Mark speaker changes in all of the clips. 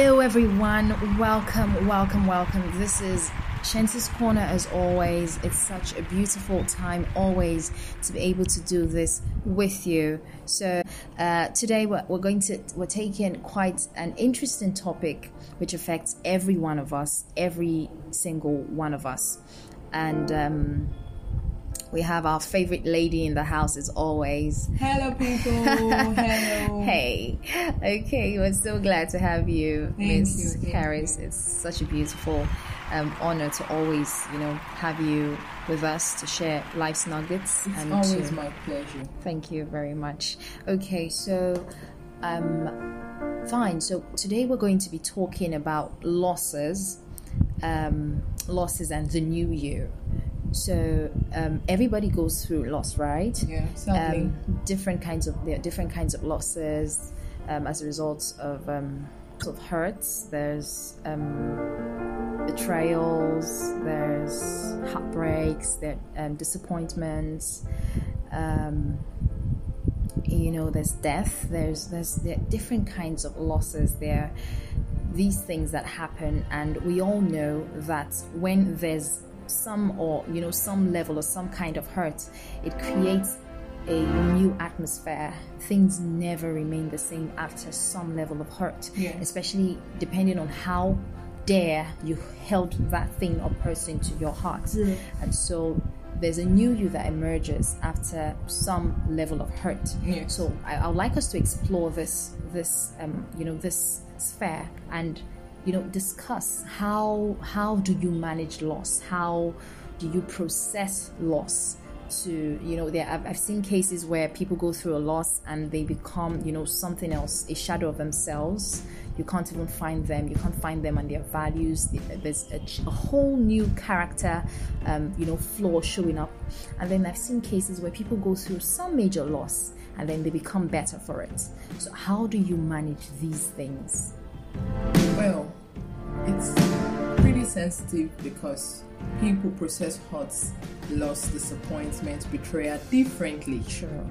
Speaker 1: Hello, everyone. Welcome, welcome, welcome. This is Shanti's Corner as always. It's such a beautiful time always to be able to do this with you. So uh, today we're, we're going to we're taking quite an interesting topic which affects every one of us, every single one of us, and. Um, we have our favorite lady in the house as always.
Speaker 2: Hello, people. Hello.
Speaker 1: Hey. Okay, we're so glad to have you, Miss
Speaker 2: you,
Speaker 1: Harris. It's such a beautiful um, honor to always, you know, have you with us to share life's nuggets.
Speaker 2: It's
Speaker 1: and
Speaker 2: always
Speaker 1: to,
Speaker 2: my pleasure.
Speaker 1: Thank you very much. Okay, so um, fine. So today we're going to be talking about losses, um, losses, and the new you. So um, everybody goes through loss, right?
Speaker 2: Yeah, sadly.
Speaker 1: um, different kinds of there are different kinds of losses um, as a result of um, of hurts. There's um, betrayals. There's heartbreaks. There um, disappointments. Um, you know, there's death. There's there's there different kinds of losses there. These things that happen, and we all know that when there's some or you know some level or some kind of hurt, it creates a new atmosphere. Things never remain the same after some level of hurt,
Speaker 2: Yes.
Speaker 1: especially depending on how dare you held that thing or person to your heart. And so there's a new you that emerges after some level of hurt.
Speaker 2: Yes.
Speaker 1: So I, I would like us to explore this this um, you know this sphere and you know discuss how how do you manage loss? How do you process loss? To you know, there I've, I've seen cases where people go through a loss and they become you know something else, a shadow of themselves. You can't even find them. You can't find them and their values. There's a, a whole new character, um, you know, flaw showing up. And then I've seen cases where people go through some major loss and then they become better for it. So how do you manage these things?
Speaker 2: Well, it's pretty sensitive because people process hurts, loss, disappointment, betrayal differently.
Speaker 1: Sure.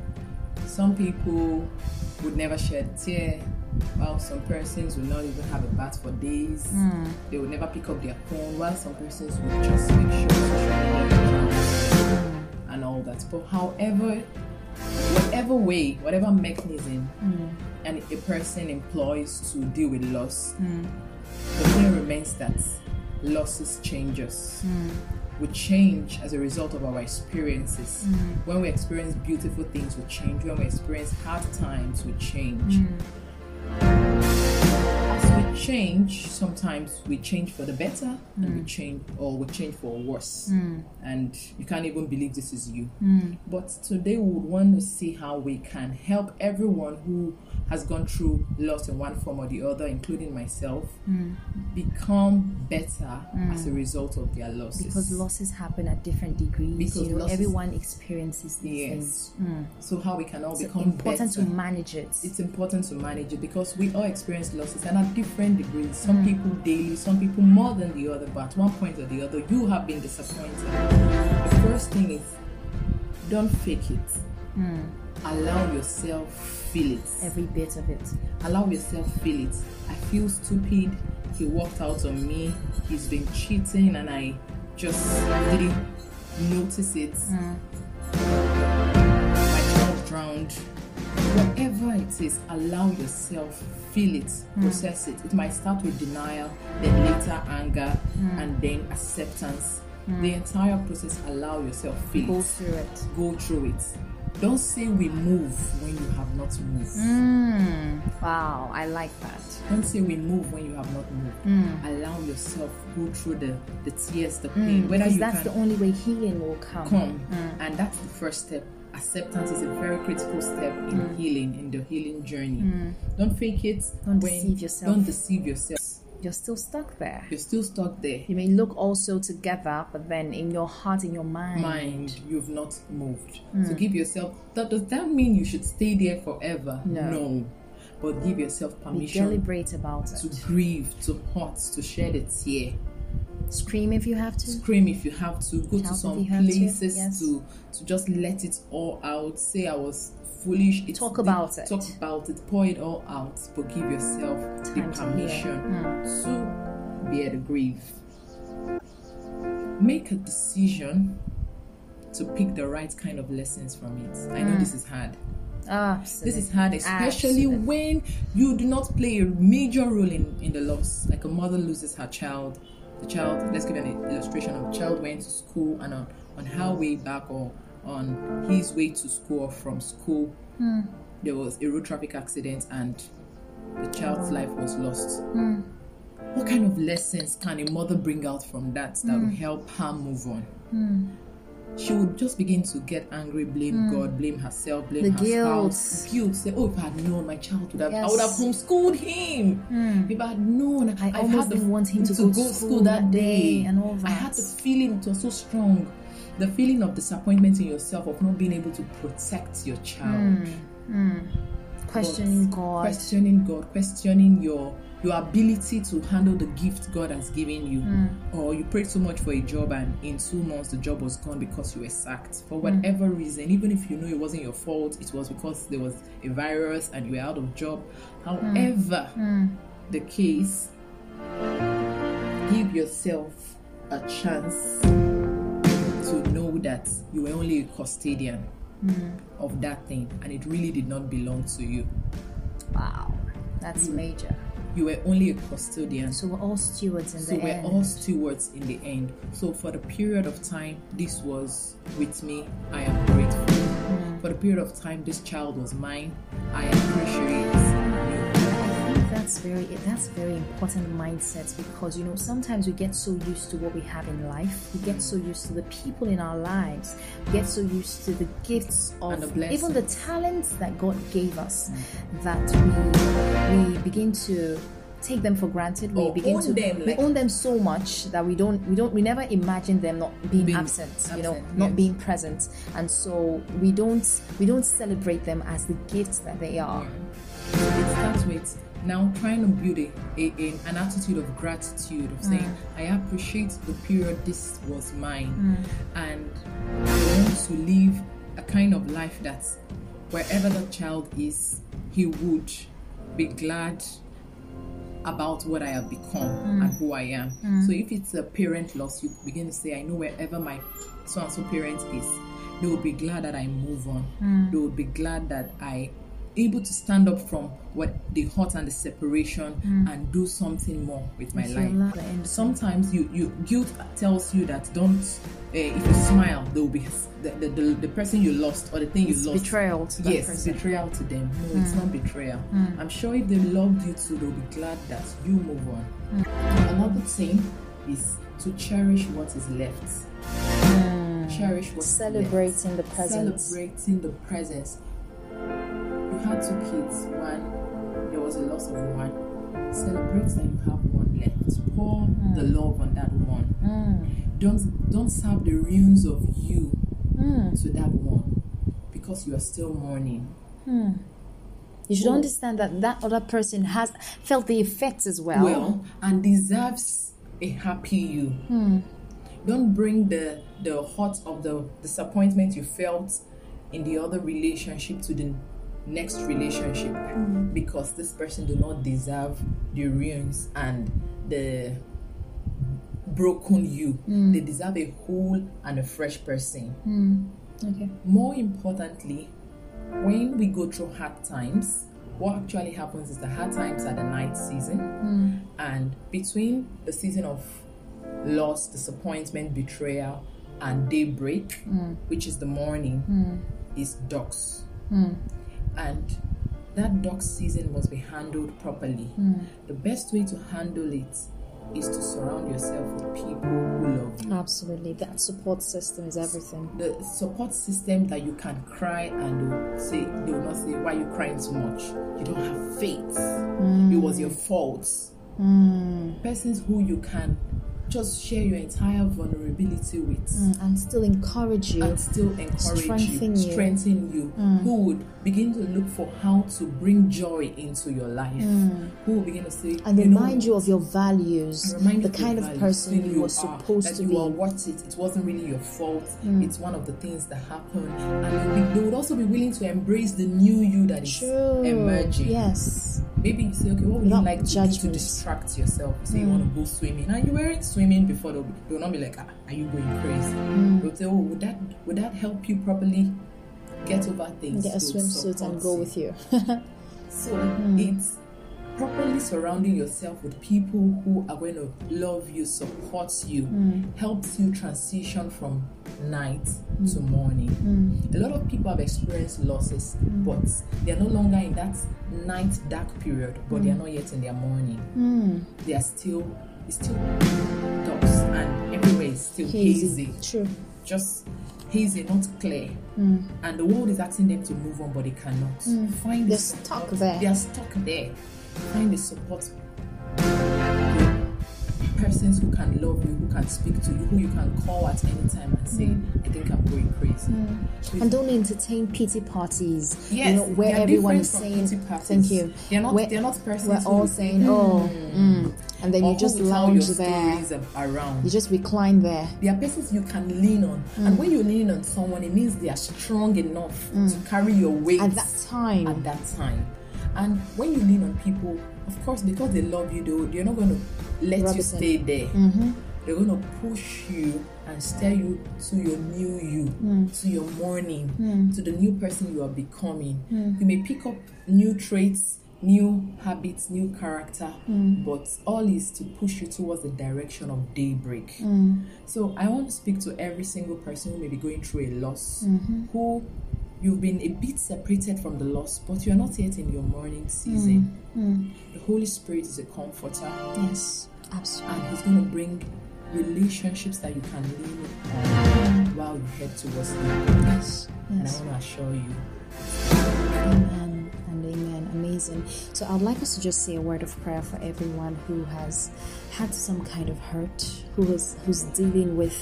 Speaker 2: Some people would never shed a tear, while some persons would not even have a bath for days. Hmm. They would never pick up their phone, while some persons would just make sure and all that. But however, whatever way, whatever mechanism hmm. and a person employs to deal with loss, hmm. the thing remains that losses change us. Hmm. We change as a result of our experiences. Hmm. When we experience beautiful things, we change. When we experience hard times, we change. Hmm. As we change, sometimes we change for the better, and we change, or we change for worse. And you can't even believe this is you. But today, we would want to see how we can help everyone who has gone through loss in one form or the other, including myself, mm. become better mm. as a result of their losses.
Speaker 1: Because losses happen at different degrees.
Speaker 2: Because
Speaker 1: you know, everyone experiences these
Speaker 2: Yes.
Speaker 1: things. Mm.
Speaker 2: so how we can all become better.
Speaker 1: It's
Speaker 2: become
Speaker 1: important
Speaker 2: better.
Speaker 1: to manage it.
Speaker 2: it's important to manage it because we all experience losses and at different degrees. Some people daily, some people more than the other, but at one point or the other, you have been disappointed. The first thing is don't fake it. Allow yourself feel it.
Speaker 1: Every bit of it.
Speaker 2: Allow yourself feel it. I feel stupid. He walked out on me. He's been cheating and I just didn't notice it. Mm. My child drowned. Whatever it is, allow yourself feel it, mm. process it. It might start with denial, then later anger, mm. and then acceptance. The entire process, allow yourself feel
Speaker 1: Go
Speaker 2: it.
Speaker 1: through it.
Speaker 2: Go through it. Don't say we move when you have not moved.
Speaker 1: Mm. Wow, I like that.
Speaker 2: Don't say we move when you have not moved. Hmm. Allow yourself to go through the, the tears, the hmm, pain. Whether
Speaker 1: Because
Speaker 2: you
Speaker 1: that's the only way healing will come.
Speaker 2: come, hmm. and that's the first step. Acceptance is a very critical step in healing, in the healing journey. Don't fake it.
Speaker 1: Don't deceive yourself.
Speaker 2: Don't deceive yourself.
Speaker 1: You're still stuck there.
Speaker 2: You're still stuck there.
Speaker 1: You may look also together, but then in your heart, in your mind,
Speaker 2: Mind, you've not moved. Hmm. So give yourself. That does that mean you should stay there forever?
Speaker 1: No.
Speaker 2: But give yourself
Speaker 1: be
Speaker 2: permission
Speaker 1: deliberate about it.
Speaker 2: to grieve, to hurt, to shed a tear.
Speaker 1: Scream if you have to.
Speaker 2: scream if you have to go
Speaker 1: Shout
Speaker 2: to some
Speaker 1: have to,
Speaker 2: places
Speaker 1: yes.
Speaker 2: to to just let it all out say i was foolish. It's
Speaker 1: Talk
Speaker 2: the-
Speaker 1: about it.
Speaker 2: Talk about it. Pour it all out. But give yourself
Speaker 1: Time
Speaker 2: the
Speaker 1: to
Speaker 2: permission
Speaker 1: Mm.
Speaker 2: to bear the grief. Make a decision to pick the right kind of lessons from it. I know
Speaker 1: Mm.
Speaker 2: this is hard.
Speaker 1: Absolutely.
Speaker 2: This is hard, especially
Speaker 1: Absolutely.
Speaker 2: when you do not play a major role in, in the loss. Like a mother loses her child. The child, let's give an illustration of a child went to school and on, on her way back or on his way to school or from school,
Speaker 1: Hmm.
Speaker 2: there was a road traffic accident and the child's life was lost.
Speaker 1: Hmm.
Speaker 2: What kind of lessons can a mother bring out from that that
Speaker 1: Hmm.
Speaker 2: will help her move on? She would just begin to get angry, blame God, blame herself, blame
Speaker 1: Hmm. The
Speaker 2: her
Speaker 1: guilt.
Speaker 2: spouse. Guilt. Say, "Oh, if I had known, my child would have, I would have homeschooled him. If I had known,
Speaker 1: I
Speaker 2: I've
Speaker 1: almost
Speaker 2: had the-
Speaker 1: didn't want him to go to school that day and all
Speaker 2: I had
Speaker 1: that.
Speaker 2: the feeling it was so strong, the feeling of disappointment in yourself of not being able to protect your child
Speaker 1: questioning
Speaker 2: but
Speaker 1: God.
Speaker 2: questioning God, questioning your your ability to handle the gift God has given you,
Speaker 1: Hmm.
Speaker 2: or you prayed so much for a job and in two months the job was gone because you were sacked for
Speaker 1: Hmm.
Speaker 2: whatever reason. Even if you know it wasn't your fault, it was because there was a virus and you were out of job.
Speaker 1: Hmm.
Speaker 2: However, the case, give yourself a chance to know that you were only a custodian
Speaker 1: Hmm.
Speaker 2: of that thing and it really did not belong to you.
Speaker 1: Wow, that's major.
Speaker 2: You were only a custodian.
Speaker 1: So we're all stewards in
Speaker 2: So
Speaker 1: the
Speaker 2: we're all stewards in the end. So for the period of time this was with me, I am grateful.
Speaker 1: Mm.
Speaker 2: For the period of time this child was mine, I appreciate
Speaker 1: that's very that's very important mindset because you know sometimes we get so used to what we have in life, we get so used to the people in our lives, we get so used to the gifts of
Speaker 2: the
Speaker 1: even the talents that God gave us mm. that we we begin to take them for granted. We
Speaker 2: Or
Speaker 1: begin
Speaker 2: own
Speaker 1: to
Speaker 2: them,
Speaker 1: we
Speaker 2: like-
Speaker 1: own them so much that we don't we don't we never imagine them not being,
Speaker 2: Being
Speaker 1: absent, you know,
Speaker 2: absent,
Speaker 1: not being present, and so we don't we don't celebrate them as the gifts that they are.
Speaker 2: it starts with now trying to build a, a, a- an attitude of gratitude of saying mm. i appreciate the period this was mine. Mm. And i want to live a kind of life that wherever the child is he would be glad about what I have become mm. and who I am. Mm. So if it's a parent loss, you begin to say, I know wherever my so and so parent is, they will be glad that I move on. Mm. They will be glad that I able to stand up from what the hurt and the separation mm. and do something more with my
Speaker 1: If
Speaker 2: life. Sometimes you, you guilt tells you that don't uh, if you smile there will be the, the, the, the person you lost or the thing
Speaker 1: It's
Speaker 2: you lost
Speaker 1: betrayal to
Speaker 2: yes,
Speaker 1: person.
Speaker 2: betrayal to them. No, it's mm. not betrayal. Mm. I'm sure if they loved you too, they'll be glad that you move on. Another thing is to cherish what is left. Cherish what.
Speaker 1: Celebrating the present.
Speaker 2: Celebrating the presence. Had two kids. One, there was a loss of one. Celebrate that you have one left. Pour hmm. the love on that one. Hmm. Don't don't serve the ruins of you hmm. to that one because you are still mourning.
Speaker 1: You should understand that that other person has felt the effects as well.
Speaker 2: well and deserves a happy you. Don't bring the the hurt of the disappointment you felt in the other relationship to the next relationship mm. because this person do not deserve the ruins and the broken you. Mm. They deserve a whole and a fresh person. Mm.
Speaker 1: okay.
Speaker 2: More importantly, when we go through hard times, what actually happens is the hard times are the night season, and between the season of loss, disappointment, betrayal, and daybreak, which is the morning, is ducks. And that duck season must be handled properly. Hmm. The best way to handle it is to surround yourself with people who love you.
Speaker 1: Absolutely. That support system is everything.
Speaker 2: the support system that you can cry and say they will not say why you crying so much? You don't have faith. Hmm. It was your fault hmm. persons who you can just share your entire vulnerability with
Speaker 1: Mm, and still encourage you.
Speaker 2: and still encourage
Speaker 1: Strengthen
Speaker 2: you,
Speaker 1: you.
Speaker 2: strengthen you,
Speaker 1: Mm.
Speaker 2: who would begin to look for how to bring joy into your life, who will begin to say,
Speaker 1: Mm. and
Speaker 2: you know
Speaker 1: remind you of your values,
Speaker 2: remind
Speaker 1: the
Speaker 2: you
Speaker 1: kind of person you are
Speaker 2: are,
Speaker 1: supposed
Speaker 2: that
Speaker 1: to
Speaker 2: you
Speaker 1: be.
Speaker 2: are worth it. It wasn't really your fault.
Speaker 1: Mm.
Speaker 2: It's one of the things that happened, and they, would be- they would also be willing to embrace the new you that is
Speaker 1: True.
Speaker 2: emerging.
Speaker 1: Yes.
Speaker 2: Maybe you say, okay, what would you like to do to distract yourself? You say you
Speaker 1: Mm.
Speaker 2: want to go swimming, and you weren't swimming before. They'll, they'll not be like, ah, are you going crazy?
Speaker 1: Mm.
Speaker 2: They'll say, oh, would that would that help you properly get over things?
Speaker 1: Get a swimsuit and go with you.
Speaker 2: So
Speaker 1: Mm.
Speaker 2: it's properly surrounding yourself with people who are going to love you, support you,
Speaker 1: Mm.
Speaker 2: helps you transition from night
Speaker 1: Mm.
Speaker 2: to morning. A lot of people have experienced losses, but they're no longer in that night dark period, but they are not yet in their morning.
Speaker 1: Mm.
Speaker 2: They are still it's still dusk and everywhere is still hazy.
Speaker 1: Hazy. True.
Speaker 2: Just hazy, not clear.
Speaker 1: Mm.
Speaker 2: And the world is asking them to move on, but they cannot.
Speaker 1: Mm.
Speaker 2: Find the
Speaker 1: They're
Speaker 2: support.
Speaker 1: stuck there.
Speaker 2: They are stuck there. Find the support persons who can love you, who can speak to you, who you can call at any time and say, I think I'm going crazy. Please
Speaker 1: And don't entertain pity parties.
Speaker 2: Yes,
Speaker 1: you know, where everyone is saying,
Speaker 2: pity parties.
Speaker 1: "Thank you."
Speaker 2: They're not.
Speaker 1: We're-
Speaker 2: they're not persons.
Speaker 1: We're all saying,
Speaker 2: say,
Speaker 1: "Oh," mm. and then you just lounge there.
Speaker 2: around.
Speaker 1: You just recline there.
Speaker 2: There are persons you can lean on,
Speaker 1: Mm.
Speaker 2: and when you lean on someone, it means they are strong enough to carry your weight
Speaker 1: At that time.
Speaker 2: At that time, and when you lean on people, of course, because they love you, they, they're not going to let
Speaker 1: Rub
Speaker 2: you stay there.
Speaker 1: Mhm.
Speaker 2: They're going to push you and steer you to your new you,
Speaker 1: Mm.
Speaker 2: to your morning, to the new person you are becoming. You may pick up new traits, new habits, new character,
Speaker 1: Mm.
Speaker 2: but all is to push you towards the direction of daybreak.
Speaker 1: Mm.
Speaker 2: So I want to speak to every single person who may be going through a loss,
Speaker 1: Mm-hmm.
Speaker 2: who you've been a bit separated from the loss, but you're not yet in your mourning season.
Speaker 1: Mm.
Speaker 2: The Holy Spirit is a comforter
Speaker 1: Yes, absolutely.
Speaker 2: and He's going to bring relationships that you can lean on while you head towards the
Speaker 1: Yes,
Speaker 2: And I want to assure you,
Speaker 1: Amen and amen. Amazing. So I'd like us to just say a word of prayer for everyone who has had some kind of hurt, who is who's dealing with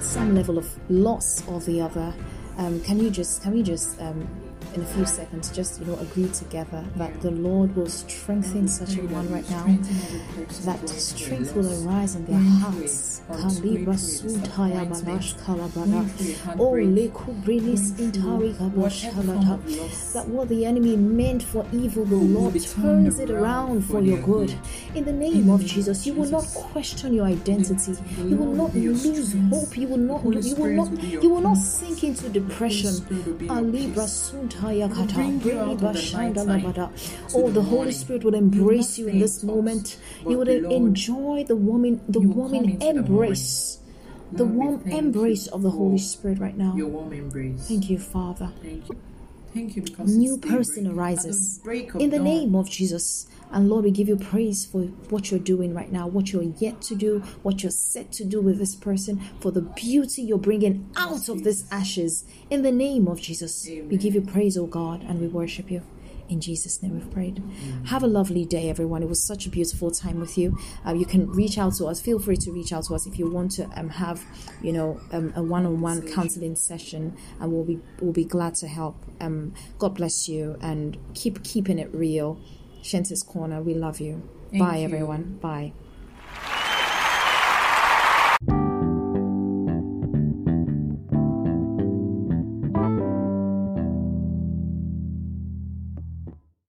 Speaker 1: some level of loss or the other. Um, can you just can we just um, in a few seconds just you know agree together that the Lord will strengthen such a one right now. That strength will arise in their hearts. Kalibra sudhaya barash kalabara. Lekubrinis intari kaboshalata. That what the enemy meant for evil, the Lord turns it around for your good. In the name of Jesus, you will not question your identity. You will not lose hope. You will not. You will not. You will not sink into depression. Alibra sudhaya kata. Oh, the Holy Spirit will embrace you in this moment. You will enjoy the woman, the
Speaker 2: You will
Speaker 1: woman
Speaker 2: come into the
Speaker 1: embrace, the warm embrace of the Holy Spirit right now.
Speaker 2: Your warm embrace.
Speaker 1: Thank you, Father.
Speaker 2: Thank you. Thank you because
Speaker 1: New person arises
Speaker 2: At the break of
Speaker 1: in the name of Jesus. And Lord, we give you praise for what you're doing right now, what you're yet to do, what you're set to do with this person, for the beauty you're bringing out of this ashes. In the name of Jesus, we give you praise, oh God, and we worship you. In Jesus' name we've prayed. Have a lovely day, everyone. It was such a beautiful time with you. Uh, you can reach out to us. Feel free to reach out to us if you want to um, have, you know, um, a one-on-one counseling session, and we'll be we'll be glad to help. Um, God bless you, and keep keeping it real. Shanti's Corner, we love you.
Speaker 2: Thank
Speaker 1: Bye,
Speaker 2: you.
Speaker 1: everyone. Bye.